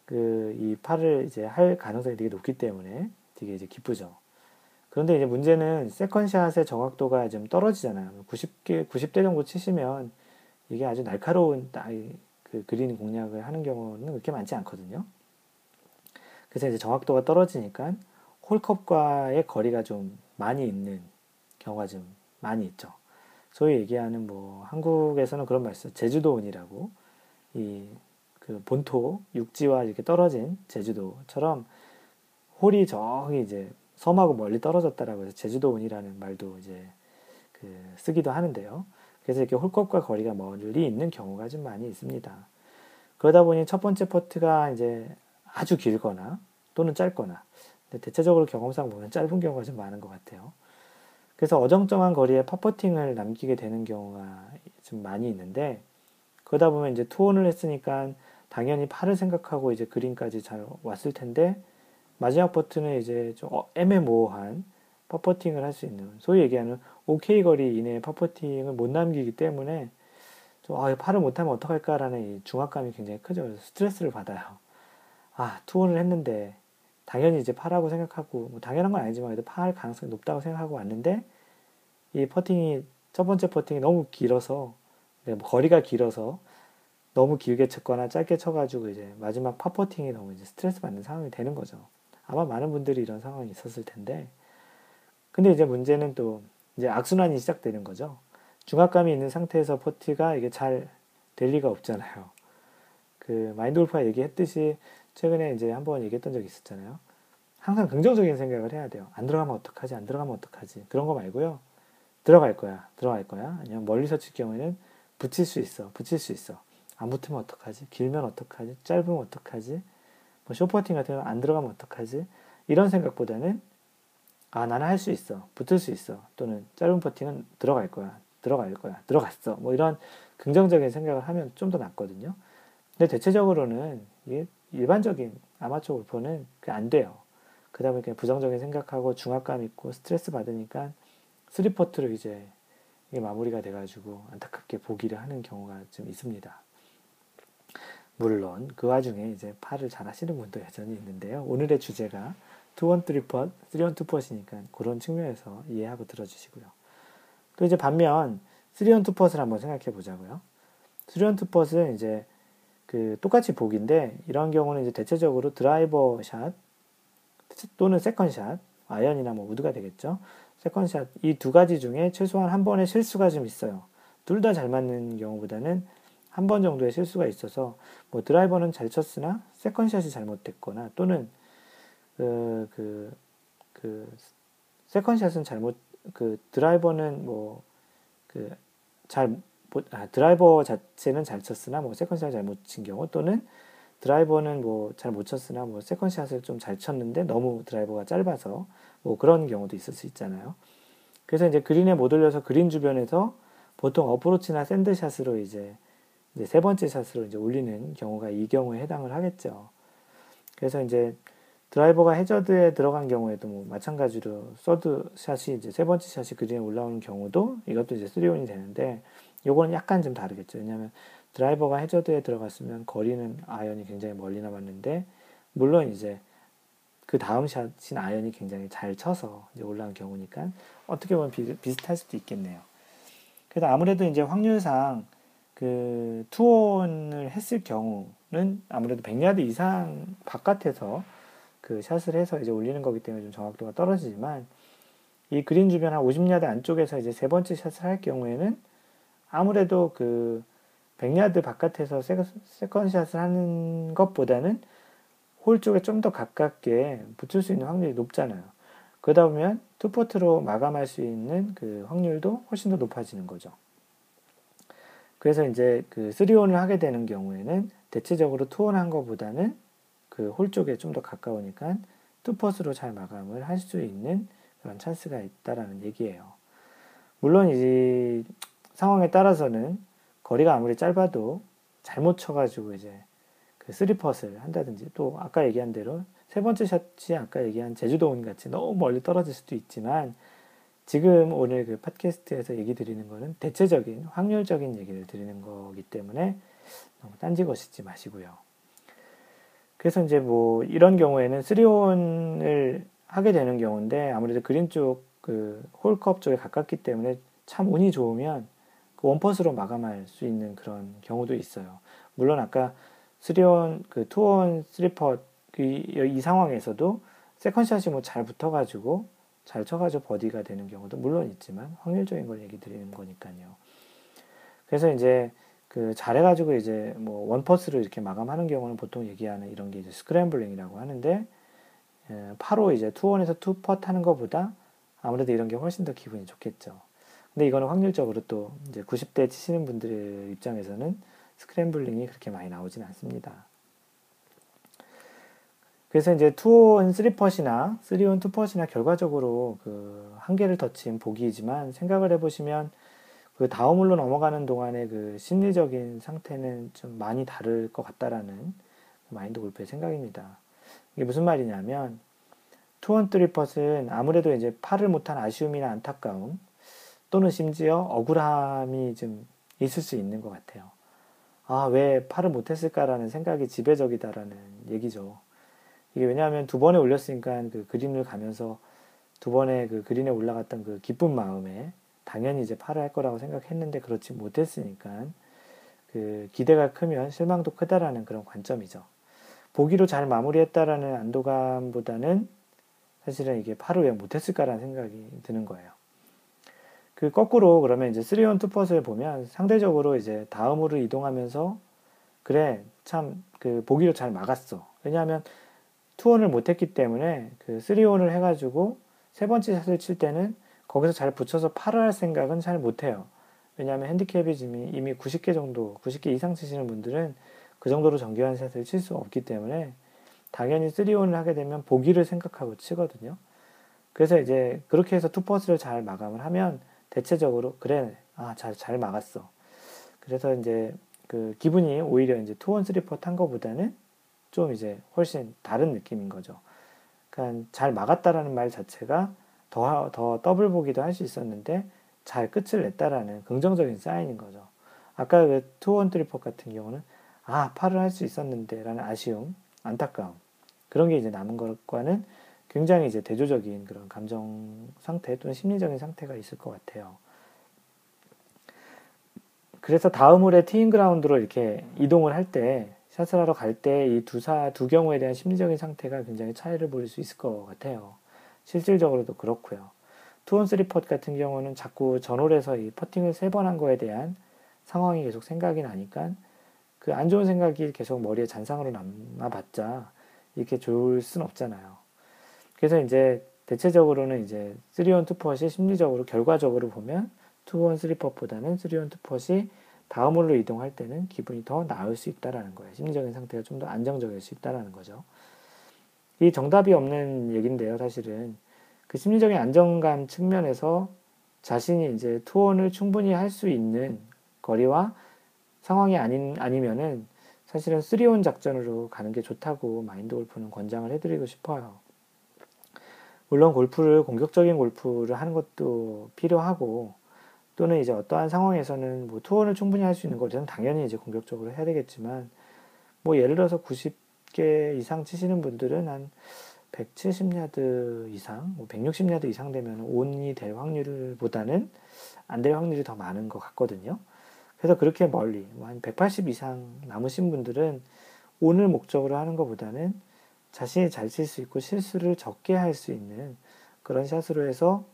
그이 팔을 이제 할 가능성이 되게 높기 때문에 되게 이제 기쁘죠. 그런데 이제 문제는 세컨샷의 정확도가 좀 떨어지잖아요. 90개, 90대 정도 치시면 이게 아주 날카로운 그 그린 공략을 하는 경우는 그렇게 많지 않거든요. 그래서 이제 정확도가 떨어지니까 홀컵과의 거리가 좀 많이 있는 경우가 좀 많이 있죠. 소위 얘기하는 뭐 한국에서는 그런 말 있어요. 제주도운이라고 이 그 본토 육지와 이렇게 떨어진 제주도처럼 홀이 저기 이제 섬하고 멀리 떨어졌다라고 해서 제주도운이라는 말도 이제 그 쓰기도 하는데요. 그래서 이렇게 홀컵과 거리가 멀리 있는 경우가 좀 많이 있습니다. 그러다 보니 첫 번째 퍼트가 이제 아주 길거나 또는 짧거나 대체적으로 경험상 보면 짧은 경우가 좀 많은 것 같아요. 그래서 어정쩡한 거리에 퍼퍼팅을 남기게 되는 경우가 좀 많이 있는데 그러다 보면 이제 투혼을 했으니까 당연히 팔을 생각하고 이제 그린까지 잘 왔을 텐데 마지막 버튼은 이제 좀 어, 애매모호한 퍼퍼팅을 할 수 있는 소위 얘기하는 OK 거리 이내의 퍼퍼팅을 못 남기기 때문에 좀 아, 팔을 못하면 어떡할까라는 이 중압감이 굉장히 크죠. 그래서 스트레스를 받아요. 아 투혼을 했는데 당연히 이제 파라고 생각하고 뭐 당연한 건 아니지만 그래도 파할 가능성이 높다고 생각하고 왔는데 이 퍼팅이 첫 번째 퍼팅이 너무 길어서 네, 뭐 거리가 길어서 너무 길게 쳤거나 짧게 쳐가지고 이제 마지막 파퍼팅이 너무 이제 스트레스 받는 상황이 되는 거죠. 아마 많은 분들이 이런 상황이 있었을 텐데. 근데 이제 문제는 또 이제 악순환이 시작되는 거죠. 중압감이 있는 상태에서 퍼티가 이게 잘 될 리가 없잖아요. 그 마인드 골프가 얘기했듯이 최근에 이제 한번 얘기했던 적이 있었잖아요. 항상 긍정적인 생각을 해야 돼요. 안 들어가면 어떡하지? 안 들어가면 어떡하지? 그런 거 말고요. 들어갈 거야. 들어갈 거야. 아니면 멀리서 칠 경우에는 붙일 수 있어. 붙일 수 있어. 안 붙으면 어떡하지? 길면 어떡하지? 짧으면 어떡하지? 뭐 쇼퍼팅 같은 경우는 안 들어가면 어떡하지? 이런 생각보다는 아 나는 할 수 있어. 붙을 수 있어. 또는 짧은 퍼팅은 들어갈 거야. 들어갈 거야. 들어갔어. 뭐 이런 긍정적인 생각을 하면 좀 더 낫거든요. 근데 대체적으로는 일반적인 아마추어 골퍼는 안 돼요. 그러다 보니까 부정적인 생각하고 중압감 있고 스트레스 받으니까 three putt로 이제 이게 마무리가 돼가지고 안타깝게 보기를 하는 경우가 좀 있습니다 물론 그 와중에 이제 파를 잘 하시는 분도 여전히 있는데요. 오늘의 주제가 투원 트리퍼, 쓰리원 투퍼시니까 그런 측면에서 이해하고 들어주시고요. 또 이제 반면 three on two putt를 한번 생각해 보자고요. three on two putt는 이제 그 똑같이 보기인데 이런 경우는 이제 대체적으로 드라이버 샷 또는 second shot, 아이언이나 뭐 우드가 되겠죠. second shot 이 두 가지 중에 최소한 한 번의 실수가 좀 있어요. 둘 다 잘 맞는 경우보다는 한 번 정도의 실수가 있어서 뭐 드라이버는 잘 쳤으나 second shot이 잘못됐거나 또는 그, 그, 그 second shot은 잘못 그 드라이버는 뭐 그 잘 아, 드라이버 자체는 잘 쳤으나 뭐 second shot을 잘못 친 경우 또는 드라이버는 뭐 잘 못 쳤으나 뭐 second shot을 좀 잘 쳤는데 너무 드라이버가 짧아서 뭐 그런 경우도 있을 수 있잖아요. 그래서 이제 그린에 못 올려서 그린 주변에서 보통 어프로치나 sand shot으로 이제 이제 세 번째 샷으로 이제 올리는 경우가 이 경우에 해당을 하겠죠. 그래서 이제 드라이버가 해저드에 들어간 경우에도 뭐 마찬가지로 서드 샷이 이제 세 번째 샷이 그린에 올라오는 경우도 이것도 이제 3 on이 되는데 요거는 약간 좀 다르겠죠. 왜냐하면 드라이버가 해저드에 들어갔으면 거리는 아이언이 굉장히 멀리 남았는데 물론 이제 그 다음 샷인 아이언이 굉장히 잘 쳐서 이제 올라온 경우니까 어떻게 보면 비, 비슷할 수도 있겠네요. 그래서 아무래도 이제 확률상 그 two on을 했을 경우는 아무래도 100야드 이상 바깥에서 그 샷을 해서 이제 올리는 거기 때문에 좀 정확도가 떨어지지만 이 그린 주변 한 50야드 안쪽에서 이제 세 번째 샷을 할 경우에는 아무래도 그 100야드 바깥에서 second shot을 하는 것보다는 홀 쪽에 좀 더 가깝게 붙을 수 있는 확률이 높잖아요. 그러다 보면 two putt로 마감할 수 있는 그 확률도 훨씬 더 높아지는 거죠. 그래서 이제 그 3 on을 하게 되는 경우에는 대체적으로 two on 한 것보다는 그 홀 쪽에 좀 더 가까우니까 two putt로 잘 마감을 할 수 있는 그런 찬스가 있다라는 얘기예요. 물론 이 상황에 따라서는 거리가 아무리 짧아도 잘못 쳐가지고 이제 그 three putt를 한다든지 또 아까 얘기한 대로 세 번째 샷이 아까 얘기한 제주도 on 같이 너무 멀리 떨어질 수도 있지만 지금 오늘 그 팟캐스트에서 얘기 드리는 거는 대체적인 확률적인 얘기를 드리는 거기 때문에 너무 딴지 걸지 마시고요. 그래서 이제 뭐 이런 경우에는 3온을 하게 되는 경우인데 아무래도 그린 쪽 그 홀컵 쪽에 가깝기 때문에 참 운이 좋으면 그 원퍼스로 마감할 수 있는 그런 경우도 있어요. 물론 아까 3온 그 2온 3퍼 그 이 상황에서도 세컨샷이 뭐 잘 붙어가지고 잘 쳐가지고 버디가 되는 경우도 물론 있지만 확률적인 걸 얘기 드리는 거니까요. 그래서 이제 그 잘해가지고 이제 뭐 one putt를 이렇게 마감하는 경우는 보통 얘기하는 이런 게 이제 scrambling이라고 하는데 파로 이제 two on에서 two putt 하는 것보다 아무래도 이런 게 훨씬 더 기분이 좋겠죠. 근데 이거는 확률적으로 또 이제 90대 치시는 분들의 입장에서는 scrambling이 그렇게 많이 나오진 않습니다. 그래서 이제 two on 3 putt이나 3 on 2 putt이나 결과적으로 그 한 개를 더 친 보기이지만 생각을 해보시면 그 다음으로 넘어가는 동안의 그 심리적인 상태는 좀 많이 다를 것 같다라는 마인드 골프의 생각입니다. 이게 무슨 말이냐면 투원 3퍼스는 아무래도 이제 팔을 못한 아쉬움이나 안타까움 또는 심지어 억울함이 좀 있을 수 있는 것 같아요. 아, 왜 팔을 못했을까라는 생각이 지배적이다라는 얘기죠. 이게 왜냐하면 두 번에 올렸으니까 그 그린을 가면서 두 번에 그 그린에 올라갔던 그 기쁜 마음에 당연히 이제 팔을 할 거라고 생각했는데 그렇지 못했으니까 그 기대가 크면 실망도 크다라는 그런 관점이죠. 보기로 잘 마무리했다라는 안도감보다는 사실은 이게 팔을 왜 못했을까라는 생각이 드는 거예요. 그 거꾸로 그러면 이제 3온 투퍼스를 보면 상대적으로 이제 다음으로 이동하면서 그래 참 그 보기로 잘 막았어. 왜냐하면 투원을 못했기 때문에 그 3온을 해가지고 세 번째 샷을 칠 때는 거기서 잘 붙여서 팔을 할 생각은 잘 못해요. 왜냐하면 핸디캡이 이미, 이미 90개 정도, 90개 이상 치시는 분들은 그 정도로 정교한 샷을 칠 수 없기 때문에 당연히 3온을 하게 되면 보기를 생각하고 치거든요. 그래서 이제 그렇게 해서 투퍼스를 잘 마감을 하면 대체적으로 그래, 아, 잘, 잘 막았어. 그래서 이제 그 기분이 오히려 이제 two on three putt 한 거보다는 좀 이제 훨씬 다른 느낌인 거죠. 그러니까 잘 막았다라는 말 자체가 더, 더 더블 보기도 할 수 있었는데 잘 끝을 냈다라는 긍정적인 사인인 거죠. 아까 그 two on three putt 같은 경우는 아, 파를 할 수 있었는데 라는 아쉬움, 안타까움. 그런 게 이제 남은 것과는 굉장히 이제 대조적인 그런 감정 상태 또는 심리적인 상태가 있을 것 같아요. 그래서 다음 홀에 teeing ground로 이렇게 이동을 할 때 샷을 하러 갈 때 이 두사 두 경우에 대한 심리적인 상태가 굉장히 차이를 보일 수 있을 것 같아요. 실질적으로도 그렇고요. two on three putt 같은 경우는 자꾸 전홀에서 이 퍼팅을 세 번 한 거에 대한 상황이 계속 생각이 나니까 그 안 좋은 생각이 계속 머리에 잔상으로 남아봤자 이렇게 좋을 순 없잖아요. 그래서 이제 대체적으로는 이제 3 on 2 putt이 심리적으로 결과적으로 보면 2원 3펫보다는 3원 2펫이 다음 홀로 이동할 때는 기분이 더 나을 수 있다라는 거예요. 심리적인 상태가 좀 더 안정적일 수 있다라는 거죠. 이 정답이 없는 얘기인데요, 사실은. 그 심리적인 안정감 측면에서 자신이 이제 투혼을 충분히 할 수 있는 거리와 상황이 아닌, 아니면은 사실은 3온 작전으로 가는 게 좋다고 마인드 골프는 권장을 해드리고 싶어요. 물론 골프를 공격적인 골프를 하는 것도 필요하고 또는 이제 어떠한 상황에서는 뭐 투혼을 충분히 할 수 있는 것은 당연히 이제 공격적으로 해야 되겠지만 뭐 예를 들어서 90개 이상 치시는 분들은 한 170야드 이상, 뭐 160야드 이상 되면 온이 될 확률보다는 안 될 확률이 더 많은 것 같거든요. 그래서 그렇게 멀리, 뭐한 180 이상 남으신 분들은 온을 목적으로 하는 것보다는 자신이 잘 칠 수 있고 실수를 적게 할 수 있는 그런 샷으로 해서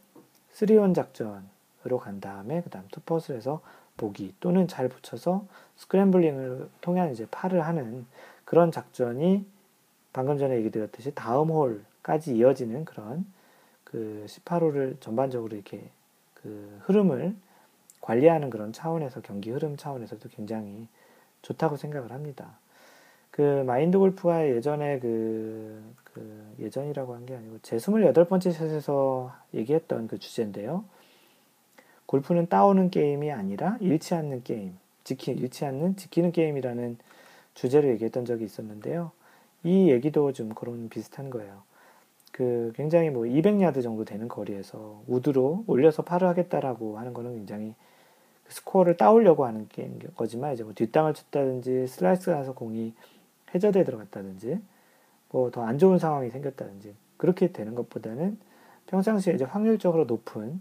3온 작전 으로 간 다음에 그 다음 투퍼스를 해서 보기 또는 잘 붙여서 스크램블링을 통한 이제 팔을 하는 그런 작전이 방금 전에 얘기 드렸듯이 다음 홀까지 이어지는 그런 그 18홀을 전반적으로 이렇게 그 흐름을 관리하는 그런 차원에서 경기 흐름 차원에서도 굉장히 좋다고 생각을 합니다. 그 마인드 골프가 예전에 그, 그 예전이라고 한 게 아니고 제 28번째 샷에서 얘기했던 그 주제인데요. 골프는 따오는 게임이 아니라 잃지 않는 게임, 지키, 잃지 않는 지키는 게임이라는 주제로 얘기했던 적이 있었는데요. 이 얘기도 좀 그런 비슷한 거예요. 그 굉장히 뭐 200야드 정도 되는 거리에서 우드로 올려서 파를 하겠다라고 하는 거는 굉장히 그 스코어를 따오려고 하는 게임인 거지만 이제 뭐 뒷땅을 쳤다든지 슬라이스 가서 공이 해저드에 들어갔다든지 뭐 더 안 좋은 상황이 생겼다든지 그렇게 되는 것보다는 평상시에 이제 확률적으로 높은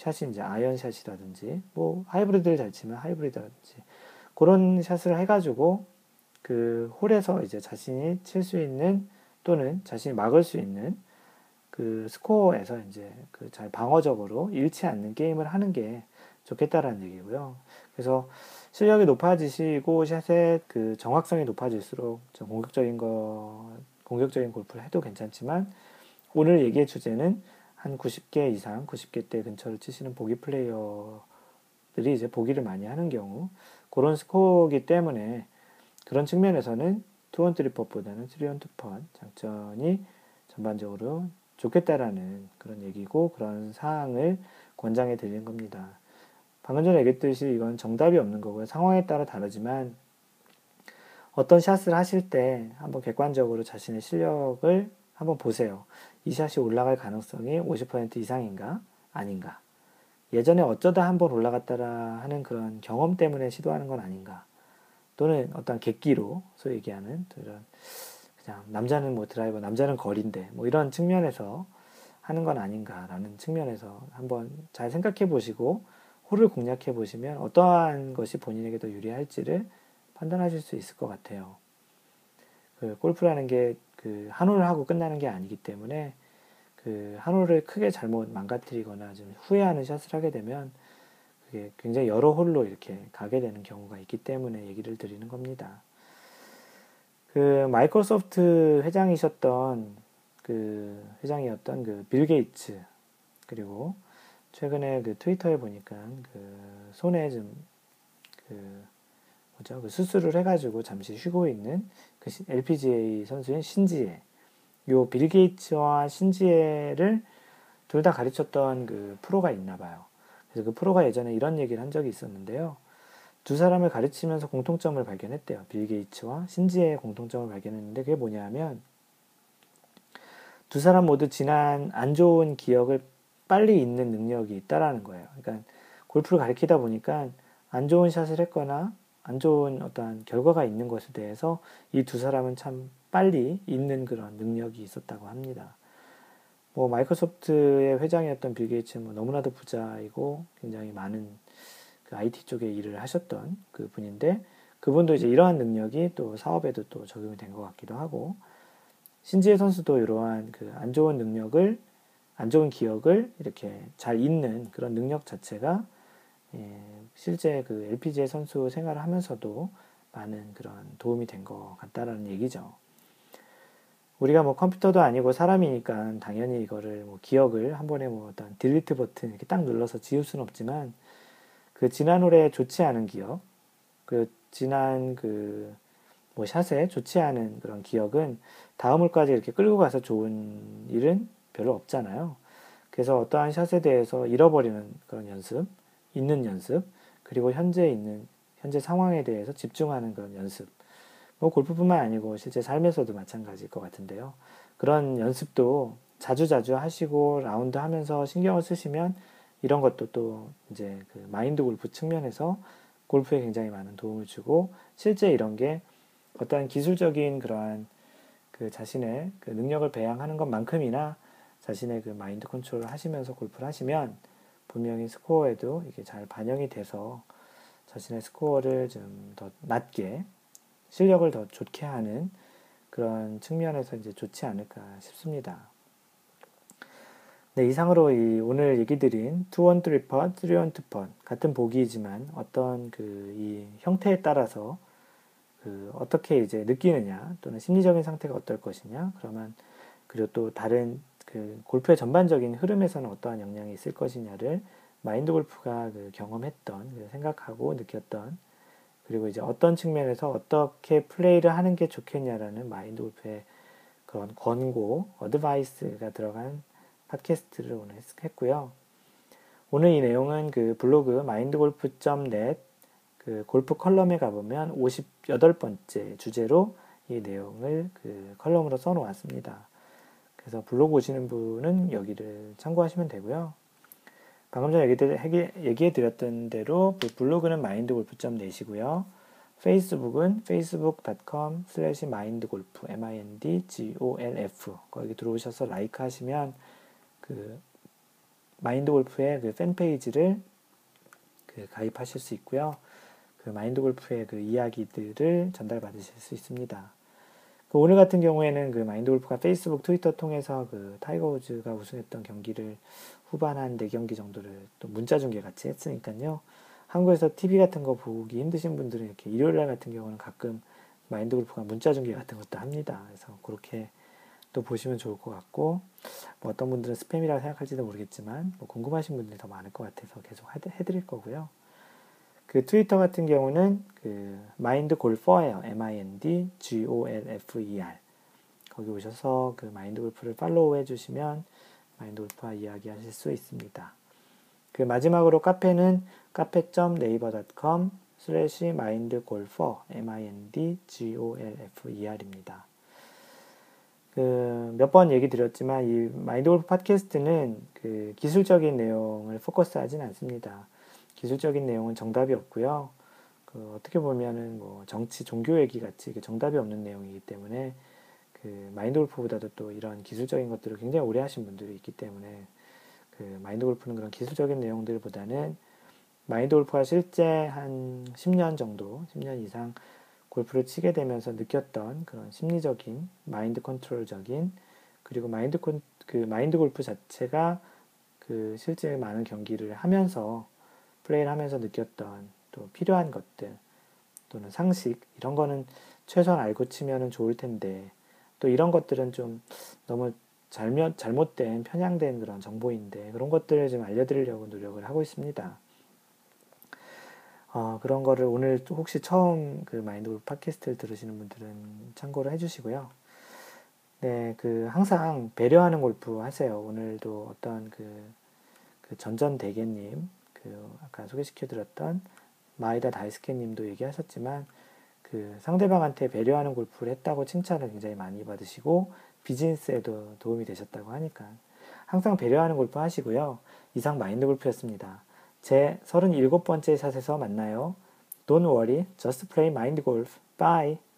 샷이 이제 아이언 샷이라든지 뭐 하이브리드를 잘 치면 하이브리드라든지 그런 샷을 해가지고 그 홀에서 이제 자신이 칠 수 있는 또는 자신이 막을 수 있는 그 스코어에서 이제 그 잘 방어적으로 잃지 않는 게임을 하는 게 좋겠다라는 얘기고요. 그래서 실력이 높아지시고 샷의 그 정확성이 높아질수록 좀 공격적인 거 공격적인 골프를 해도 괜찮지만 오늘 얘기의 주제는 한 90개 이상 90개 대 근처를 치시는 보기 플레이어들이 이제 보기를 많이 하는 경우 그런 스코어기 때문에 그런 측면에서는 투원 트리퍼보다는 쓰리원 투펀 장점이 전반적으로 좋겠다라는 그런 얘기고 그런 사항을 권장해 드리는 겁니다. 방금 전에 얘기했듯이 이건 정답이 없는 거고요. 상황에 따라 다르지만 어떤 샷을 하실 때 한번 객관적으로 자신의 실력을 한번 보세요. 이 샷이 올라갈 가능성이 50% 이상인가? 아닌가? 예전에 어쩌다 한번 올라갔다라 하는 그런 경험 때문에 시도하는 건 아닌가? 또는 어떤 객기로 소위 얘기하는 이런 그냥 남자는 뭐 드라이버, 남자는 거리인데 뭐 이런 측면에서 하는 건 아닌가라는 측면에서 한번 잘 생각해 보시고 홀을 공략해 보시면 어떠한 것이 본인에게 더 유리할지를 판단하실 수 있을 것 같아요. 그 골프라는 게 그 한 홀을 하고 끝나는 게 아니기 때문에 그 한 홀을 크게 잘못 망가뜨리거나 좀 후회하는 샷을 하게 되면 그게 굉장히 여러 홀로 이렇게 가게 되는 경우가 있기 때문에 얘기를 드리는 겁니다. 그 마이크로소프트 회장이셨던 그 회장이었던 그 빌 게이츠 그리고 최근에 그 트위터에 보니까 그 손에 좀그 뭐죠 그 수술을 해가지고 잠시 쉬고 있는 그 LPGA 선수인 신지애 요 빌 게이츠와 신지애를 둘 다 가르쳤던 그 프로가 있나 봐요. 그래서 그 프로가 예전에 이런 얘기를 한 적이 있었는데요. 두 사람을 가르치면서 공통점을 발견했대요. 빌 게이츠와 신지의 공통점을 발견했는데 그게 뭐냐면 두 사람 모두 지난 안 좋은 기억을 빨리 잊는 능력이 있다라는 거예요. 그러니까 골프를 가르치다 보니까 안 좋은 샷을 했거나 안 좋은 어떤 결과가 있는 것에 대해서 이 두 사람은 참 빨리 잊는 그런 능력이 있었다고 합니다. 뭐 마이크로소프트의 회장이었던 빌 게이츠는 뭐 너무나도 부자이고 굉장히 많은 그 IT 쪽에 일을 하셨던 그 분인데 그분도 이제 이러한 능력이 또 사업에도 또 적용이 된 것 같기도 하고 신지혜 선수도 이러한 그 안 좋은 능력을 안 좋은 기억을 이렇게 잘 잊는 그런 능력 자체가 예, 실제 그 LPGA 선수 생활을 하면서도 많은 그런 도움이 된 것 같다라는 얘기죠. 우리가 뭐 컴퓨터도 아니고 사람이니까 당연히 이거를 뭐 기억을 한 번에 뭐 어떤 딜리트 버튼 이렇게 딱 눌러서 지울 수는 없지만 그 지난 홀에 좋지 않은 기억, 그 지난 그 뭐 샷에 좋지 않은 그런 기억은 다음 홀까지 이렇게 끌고 가서 좋은 일은 별로 없잖아요. 그래서 어떠한 샷에 대해서 잃어버리는 그런 연습, 있는 연습, 그리고 현재 있는 현재 상황에 대해서 집중하는 그런 연습. 뭐 골프뿐만 아니고 실제 삶에서도 마찬가지일 것 같은데요. 그런 연습도 자주 자주 하시고 라운드 하면서 신경을 쓰시면 이런 것도 또 이제 그 마인드 골프 측면에서 골프에 굉장히 많은 도움을 주고 실제 이런 게 어떠한 기술적인 그러한 그 자신의 그 능력을 배양하는 것만큼이나 자신의 그 마인드 컨트롤을 하시면서 골프를 하시면 분명히 스코어에도 이게 잘 반영이 돼서 자신의 스코어를 좀 더 낮게 실력을 더 좋게 하는 그런 측면에서 이제 좋지 않을까 싶습니다. 네, 이상으로 이 오늘 얘기 드린 투원 트리퍼, 쓰리원 투펀 같은 보기이지만 어떤 그 이 형태에 따라서 그 어떻게 이제 느끼느냐 또는 심리적인 상태가 어떨 것이냐 그러면 그리고 또 다른 그 골프의 전반적인 흐름에서는 어떠한 영향이 있을 것이냐를 마인드 골프가 그 경험했던 그 생각하고 느꼈던 그리고 이제 어떤 측면에서 어떻게 플레이를 하는 게 좋겠냐라는 마인드 골프의 그런 권고, 어드바이스가 들어간 팟캐스트를 오늘 했고요. 오늘 이 내용은 그 블로그 mindgolf.net 그 골프 컬럼에 가보면 58번째 주제로 이 내용을 그 컬럼으로 써놓았습니다. 그래서 블로그 오시는 분은 여기를 참고하시면 되고요. 방금 전에 얘기해 드렸던 대로 그 블로그는 mindgolf.net이고요. 페이스북은 facebook.com slash mindgolf, m-i-n-d-g-o-l-f 거기 들어오셔서 like 하시면 그 마인드 골프의 그 fan page를 그 가입하실 수 있고요. 그 마인드 골프의 그 이야기들을 전달받으실 수 있습니다. 그 오늘 같은 경우에는 그 마인드 골프가 페이스북, 트위터 통해서 그 타이거 우즈가 우승했던 경기를 후반 한 4경기 정도를 또 문자 중계 같이 했으니까요. 한국에서 TV 같은 거 보기 힘드신 분들은 이렇게 일요일 날 같은 경우는 가끔 마인드 골프가 문자 중계 같은 것도 합니다. 그래서 그렇게 또 보시면 좋을 것 같고 뭐 어떤 분들은 스팸이라고 생각할지도 모르겠지만 뭐 궁금하신 분들이 더 많을 것 같아서 계속 해드릴 거고요. 그 트위터 같은 경우는 그 마인드 골퍼예요. M-I-N-D G-O-L-F-E-R 거기 오셔서 그 마인드 골프를 follow 해주시면 마인드 골프와 이야기하실 수 있습니다. 그 마지막으로 카페는 cafe.naver.com slash 마인드 골퍼 M-I-N-D-G-O-L-F-E-R입니다. 그 몇 번 얘기 드렸지만 이 마인드 골프 팟캐스트는 그 기술적인 내용을 포커스하진 않습니다. 기술적인 내용은 정답이 없고요. 그 어떻게 보면은 뭐 정치, 종교 얘기 같이 정답이 없는 내용이기 때문에 그 마인드 골프보다도 또 이런 기술적인 것들을 굉장히 오래 하신 분들이 있기 때문에 그 마인드 골프는 그런 기술적인 내용들보다는 마인드 골프가 실제 한 10년 정도, 10년 이상 골프를 치게 되면서 느꼈던 그런 심리적인 마인드 컨트롤적인 그리고 마인드 콘, 그 마인드 골프 자체가 그 실제 많은 경기를 하면서 플레이를 하면서 느꼈던 또 필요한 것들 또는 상식 이런 거는 최소한 알고 치면은 좋을 텐데 또 이런 것들은 좀 너무 잘못 잘못된 편향된 그런 정보인데 그런 것들을 좀 알려드리려고 노력을 하고 있습니다. 어, 그런 거를 오늘 혹시 처음 그 마인드 팟캐스트를 들으시는 분들은 참고를 해주시고요. 네, 그 항상 배려하는 골프 하세요. 오늘도 어떤 그, 그 전전대계님, 그 아까 소개시켜드렸던 마이다 다이스케님도 얘기하셨지만 그 상대방한테 배려하는 골프를 했다고 칭찬을 굉장히 많이 받으시고 비즈니스에도 도움이 되셨다고 하니까 항상 배려하는 골프 하시고요. 이상 마인드 골프였습니다. 제 37번째 샷에서 만나요. Don't worry, just play mind golf. Bye.